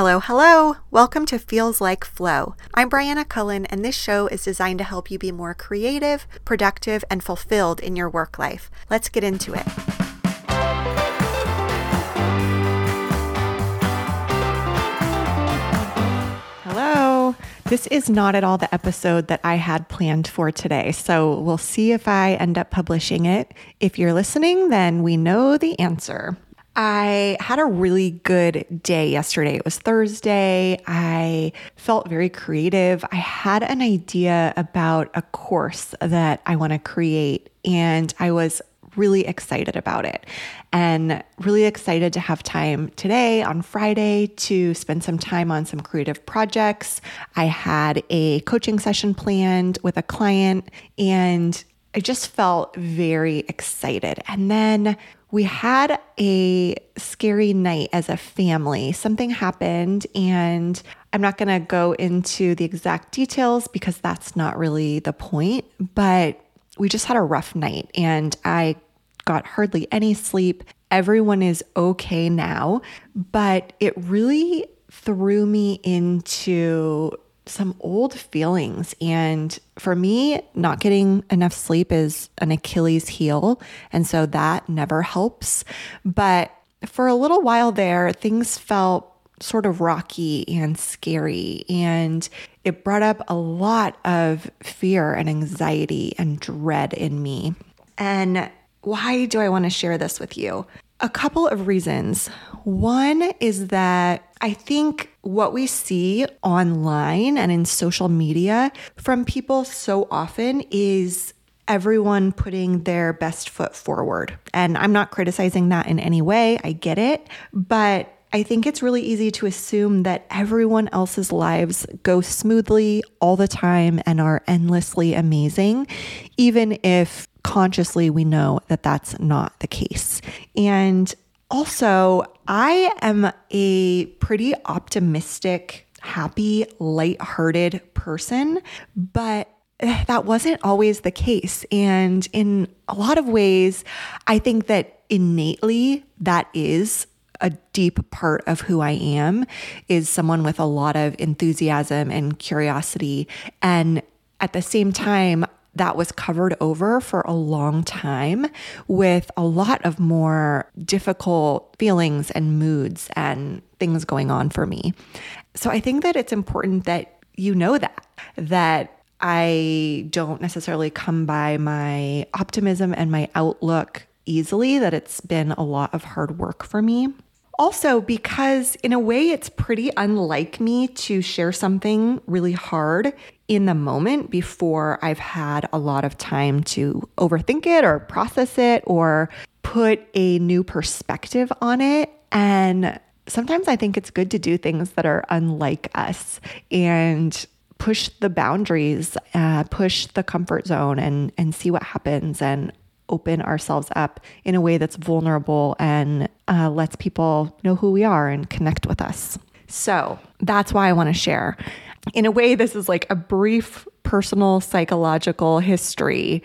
Hello, hello. Welcome to Feels Like Flow. I'm Briana Cullen, and this show is designed to help you be more creative, productive, and fulfilled in your work life. Let's get into it. Hello. This is not at all the episode that I had planned for today, so we'll see if I end up publishing it. If you're listening, then we know the answer. I had a really good day yesterday. It was Thursday. I felt very creative. I had an idea about a course that I want to create, and I was really excited about it and really excited to have time today on Friday to spend some time on some creative projects. I had a coaching session planned with a client and I just felt very excited. And then we had a scary night as a family. Something happened, and I'm not going to go into the exact details because that's not really the point, but we just had a rough night and I got hardly any sleep. Everyone is okay now, but it really threw me into some old feelings. And for me, not getting enough sleep is an Achilles heel. And so that never helps. But for a little while there, things felt sort of rocky and scary. And it brought up a lot of fear and anxiety and dread in me. And why do I want to share this with you? A couple of reasons. One is that I think what we see online and in social media from people so often is everyone putting their best foot forward. And I'm not criticizing that in any way, I get it. But I think it's really easy to assume that everyone else's lives go smoothly all the time and are endlessly amazing, even if consciously we know that that's not the case. And also, I am a pretty optimistic, happy, light-hearted person, but eh, that wasn't always the case. And in a lot of ways, I think that innately that is a deep part of who I am is someone with a lot of enthusiasm and curiosity. And at the same time, that was covered over for a long time with a lot of more difficult feelings and moods and things going on for me. So I think that it's important that you know that, that I don't necessarily come by my optimism and my outlook easily, that it's been a lot of hard work for me. Also, because in a way, it's pretty unlike me to share something really hard in the moment before I've had a lot of time to overthink it or process it or put a new perspective on it. And sometimes I think it's good to do things that are unlike us and push the boundaries, uh, push the comfort zone, and and see what happens. And open ourselves up in a way that's vulnerable and uh, lets people know who we are and connect with us. So that's why I want to share. In a way, this is like a brief personal psychological history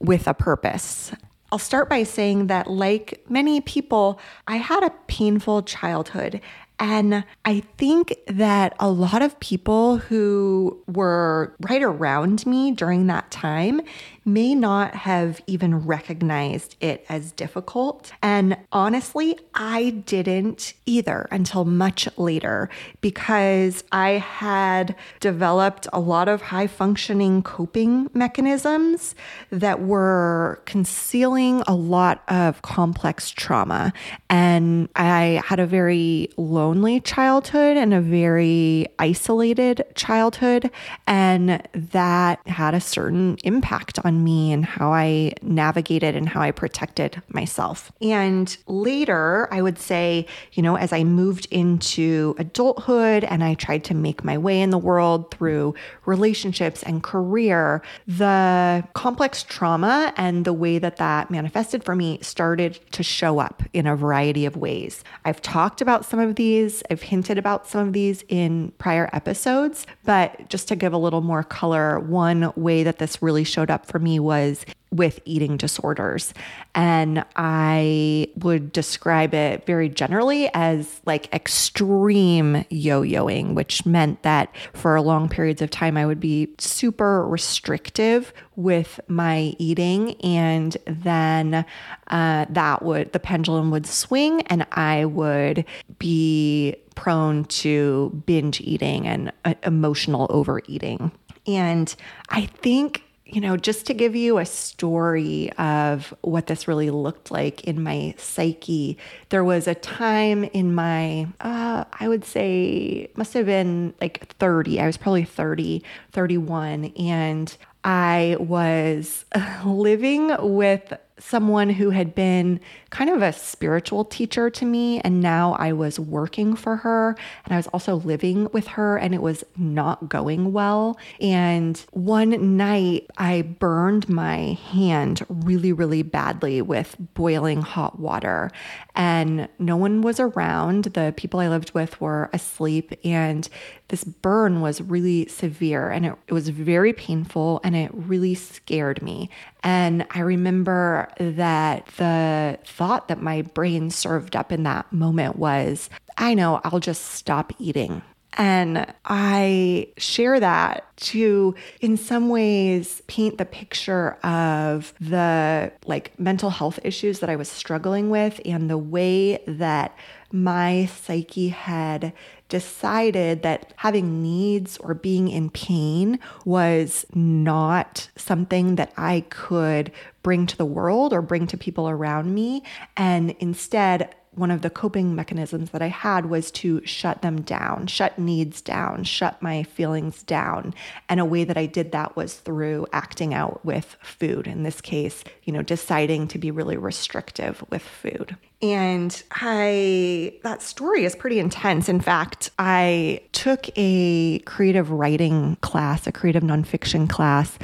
with a purpose. I'll start by saying that, like many people, I had a painful childhood and I think that a lot of people who were right around me during that time may not have even recognized it as difficult. And honestly, I didn't either until much later because I had developed a lot of high functioning coping mechanisms that were concealing a lot of complex trauma. And I had a very lonely childhood and a very isolated childhood. And that had a certain impact on me and how I navigated and how I protected myself. And later, I would say, you know, as I moved into adulthood and I tried to make my way in the world through relationships and career, the complex trauma and the way that that manifested for me started to show up in a variety of ways. I've talked about some of these, I've hinted about some of these in prior episodes, but just to give a little more color, one way that this really showed up for me was with eating disorders. And I would describe it very generally as like extreme yo yoing, which meant that for long periods of time, I would be super restrictive with my eating. And then uh, that would, the pendulum would swing, and I would be prone to binge eating and uh, emotional overeating. And I think you know, just to give you a story of what this really looked like in my psyche, there was a time in my, uh, I would say, must have been like 30. I was probably 30, 31. And I was living with someone who had been kind of a spiritual teacher to me. And now I was working for her and I was also living with her, and it was not going well. And one night I burned my hand really, really badly with boiling hot water. And no one was around. The people I lived with were asleep. And this burn was really severe and it, it was very painful and it really scared me. And I remember that the thought that my brain served up in that moment was I know I'll just stop eating. And I share that to, in some ways, paint the picture of the like mental health issues that I was struggling with and the way that my psyche had decided that having needs or being in pain was not something that I could bring to the world or bring to people around me. And instead, one of the coping mechanisms that I had was to shut them down, shut needs down, shut my feelings down. And a way that I did that was through acting out with food. In this case, you know, deciding to be really restrictive with food. And I, that story is pretty intense. In fact, I took a creative writing class, a creative nonfiction class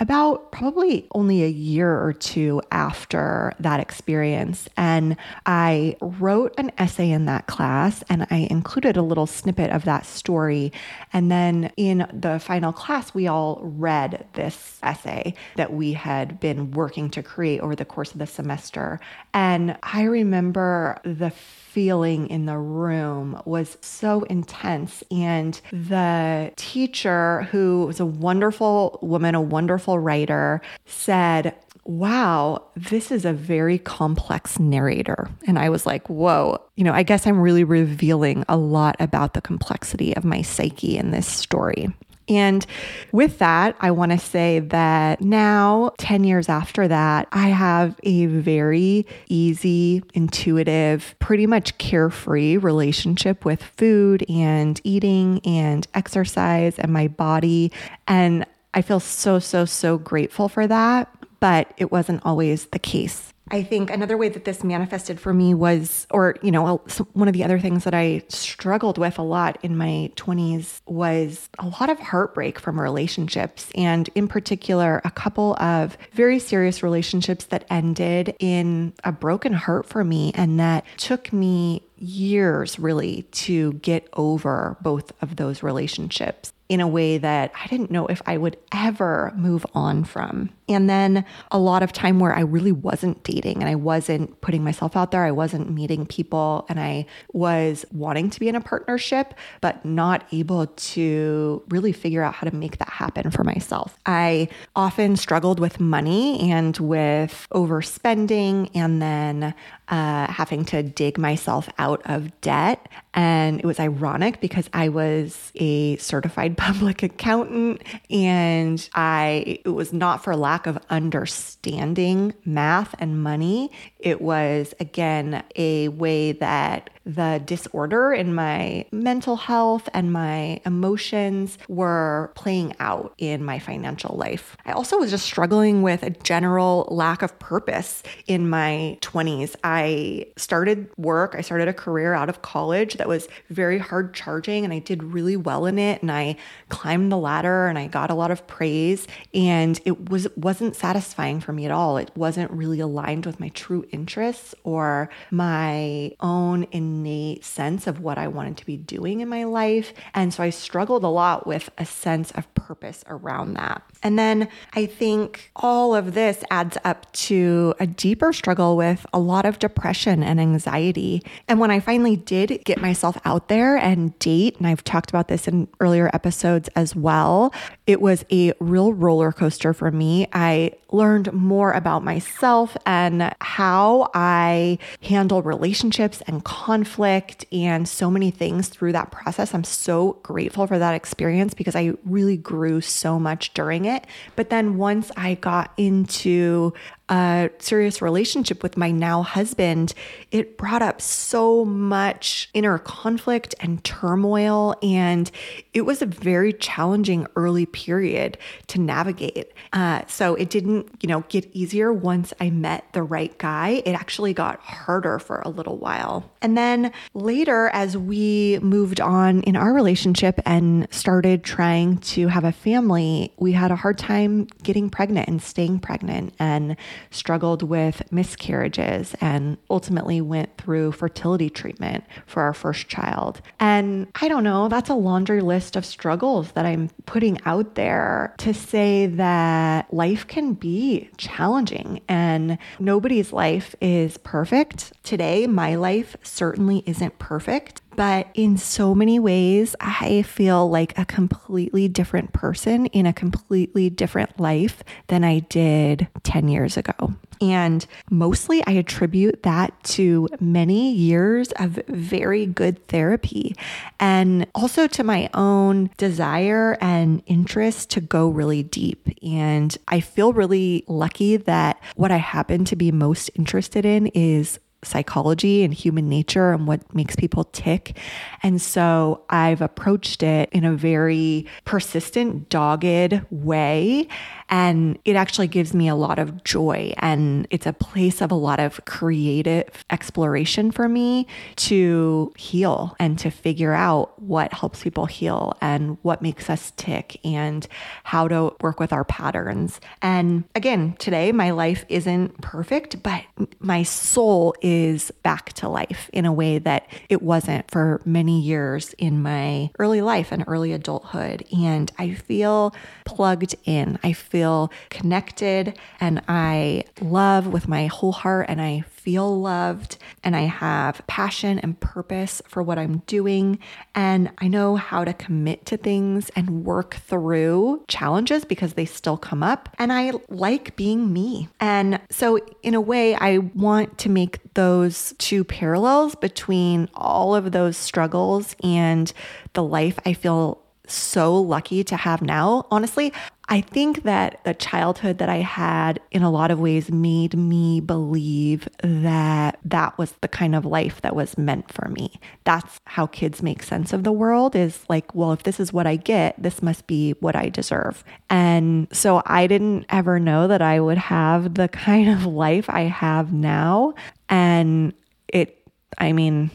about probably only a year or two after that experience. And I wrote an essay in that class and I included a little snippet of that story. And then in the final class, we all read this essay that we had been working to create over the course of the semester. And I remember the feeling in the room was so intense. And the teacher, who was a wonderful woman, a wonderful writer, said, wow, this is a very complex narrator. And I was like, whoa, you know, I guess I'm really revealing a lot about the complexity of my psyche in this story. And with that, I want to say that now, 10 years after that, I have a very easy, intuitive, pretty much carefree relationship with food and eating and exercise and my body. And I feel so, so, so grateful for that. But it wasn't always the case. I think another way that this manifested for me was, or, you know, one of the other things that I struggled with a lot in my 20s was a lot of heartbreak from relationships. And in particular, a couple of very serious relationships that ended in a broken heart for me and that took me years really to get over both of those relationships in a way that I didn't know if I would ever move on from. And then a lot of time where I really wasn't dating and I wasn't putting myself out there, I wasn't meeting people, and I was wanting to be in a partnership, but not able to really figure out how to make that happen for myself. I often struggled with money and with overspending, and then uh, having to dig myself out of debt. And it was ironic because I was a certified public accountant and I, it was not for lack of understanding math and money. It was, again, a way that the disorder in my mental health and my emotions were playing out in my financial life. I also was just struggling with a general lack of purpose in my 20s. I started work, I started a career out of college that was very hard charging and I did really well in it and I climbed the ladder and I got a lot of praise and it was wasn't satisfying for me at all. It wasn't really aligned with my true interests or my own innate innate sense of what I wanted to be doing in my life. And so I struggled a lot with a sense of purpose around that. And then I think all of this adds up to a deeper struggle with a lot of depression and anxiety. And when I finally did get myself out there and date, and I've talked about this in earlier episodes as well, it was a real roller coaster for me. I learned more about myself and how I handle relationships and conflict and so many things through that process. I'm so grateful for that experience because I really grew so much during it. But then once I got into a serious relationship with my now husband, it brought up so much inner conflict and turmoil. And it was a very challenging early period to navigate. Uh, so it didn't, you know, get easier once I met the right guy. It actually got harder for a little while. And then later, as we moved on in our relationship and started trying to have a family, we had a hard time getting pregnant and staying pregnant. And struggled with miscarriages and ultimately went through fertility treatment for our first child. And I don't know, that's a laundry list of struggles that I'm putting out there to say that life can be challenging and nobody's life is perfect. Today, my life certainly isn't perfect. But in so many ways, I feel like a completely different person in a completely different life than I did 10 years ago. And mostly I attribute that to many years of very good therapy and also to my own desire and interest to go really deep. And I feel really lucky that what I happen to be most interested in is psychology and human nature and what makes people tick. And so I've approached it in a very persistent, dogged way. And it actually gives me a lot of joy. And it's a place of a lot of creative exploration for me to heal and to figure out what helps people heal and what makes us tick and how to work with our patterns. And again, today my life isn't perfect, but my soul is back to life in a way that it wasn't for many years in my early life and early adulthood. And I feel plugged in. I feel connected and I love with my whole heart and I feel loved and I have passion and purpose for what I'm doing. And I know how to commit to things and work through challenges because they still come up. And I like being me. And so, in a way, I want to make those two parallels between all of those struggles and the life I feel so lucky to have now. Honestly, I think that the childhood that I had in a lot of ways made me believe that that was the kind of life that was meant for me. That's how kids make sense of the world is like, well, if this is what I get, this must be what I deserve. And so I didn't ever know that I would have the kind of life I have now. And it, I mean,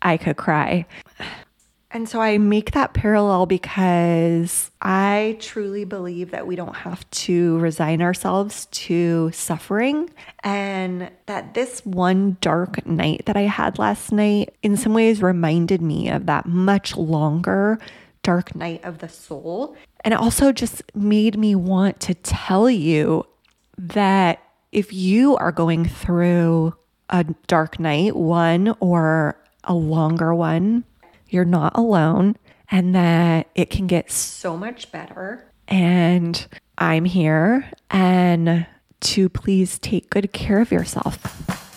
I could cry. And so I make that parallel because I truly believe that we don't have to resign ourselves to suffering. And that this one dark night that I had last night, in some ways, reminded me of that much longer dark night of the soul. And it also just made me want to tell you that if you are going through a dark night, one or a longer one, you're not alone and that it can get so much better. And I'm here and to please take good care of yourself.